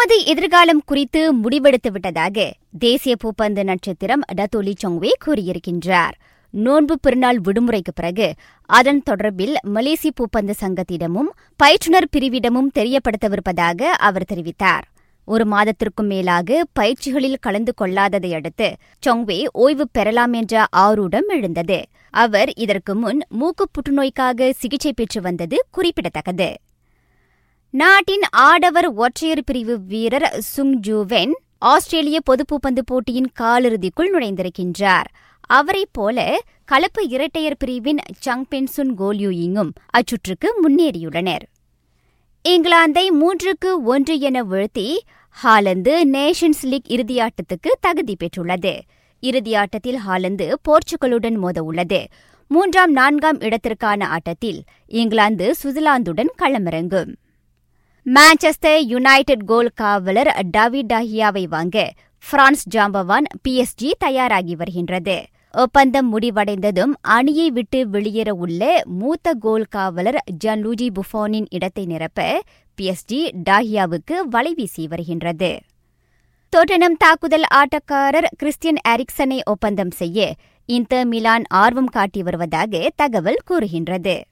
தமது எதிர்காலம் குறித்து முடிவெடுத்து விட்டதாக தேசிய பூப்பந்து நட்சத்திரம் டத்தோலி சொங்வே கூறியிருக்கின்றார். நோன்பு பெருநாள் விடுமுறைக்கு பிறகு அதன் தொடர்பில் மலேசிய பூப்பந்து சங்கத்திடமும் பயிற்றுனர் பிரிவிடமும் தெரியப்படுத்தவிருப்பதாக அவர் தெரிவித்தார். ஒரு மாதத்திற்கும் மேலாக பயிற்சிகளில் கலந்து கொள்ளாததை அடுத்து சொங்வே ஓய்வு பெறலாம் என்ற ஆரூடம் எழுந்தது. அவர் இதற்கு முன் மூக்கு புற்றுநோய்க்காக சிகிச்சை பெற்று வந்தது குறிப்பிடத்தக்கது. நாட்டின் ஆடவர் ஒற்றையர் பிரிவு வீரர் சுங் ஜூவென் ஆஸ்திரேலிய பொதுப்பூப்பந்து போட்டியின் காலிறுதிக்குள் நுழைந்திருக்கின்றார். அவரைப் போல கலப்பு இரட்டையர் பிரிவின் சங் பென்சுன் கோல்யூயிங்கும் அச்சுற்றுக்கு முன்னேறியுள்ளனர். இங்கிலாந்தை மூன்றுக்கு ஒன்று என வீழ்த்தி ஹாலந்து நேஷன்ஸ் லீக் இறுதியாட்டத்துக்கு தகுதி பெற்றுள்ளது. இறுதியாட்டத்தில் ஹாலந்து போர்ச்சுகலுடன் மோத உள்ளது மூன்றாம் நான்காம் இடத்திற்கான ஆட்டத்தில் இங்கிலாந்து சுவிட்சர்லாந்துடன் களமிறங்கும். மான்செஸ்டர் யுனைடெட் கோல் காவலர் டாவிட் டாஹியாவை வாங்க பிரான்ஸ் ஜாம்பவான் பிஎஸ்ஜி தயாராகி வருகின்றது. ஒப்பந்தம் முடிவடைந்ததும் அணியை விட்டு வெளியேற உள்ள மூத்த கோல் காவலர் ஜன்லூஜி புஃபோனின் இடத்தை நிரப்ப பிஎஸ்ஜி டாஹியாவுக்கு வலைவீசி வருகின்றது. டோட்டனம் தாக்குதல் ஆட்டக்காரர் கிறிஸ்டியன் எரிக்சனை ஒப்பந்தம் செய்ய இன்டர் மிலான் ஆர்வம் காட்டி வருவதாக தகவல் கூறுகின்றது.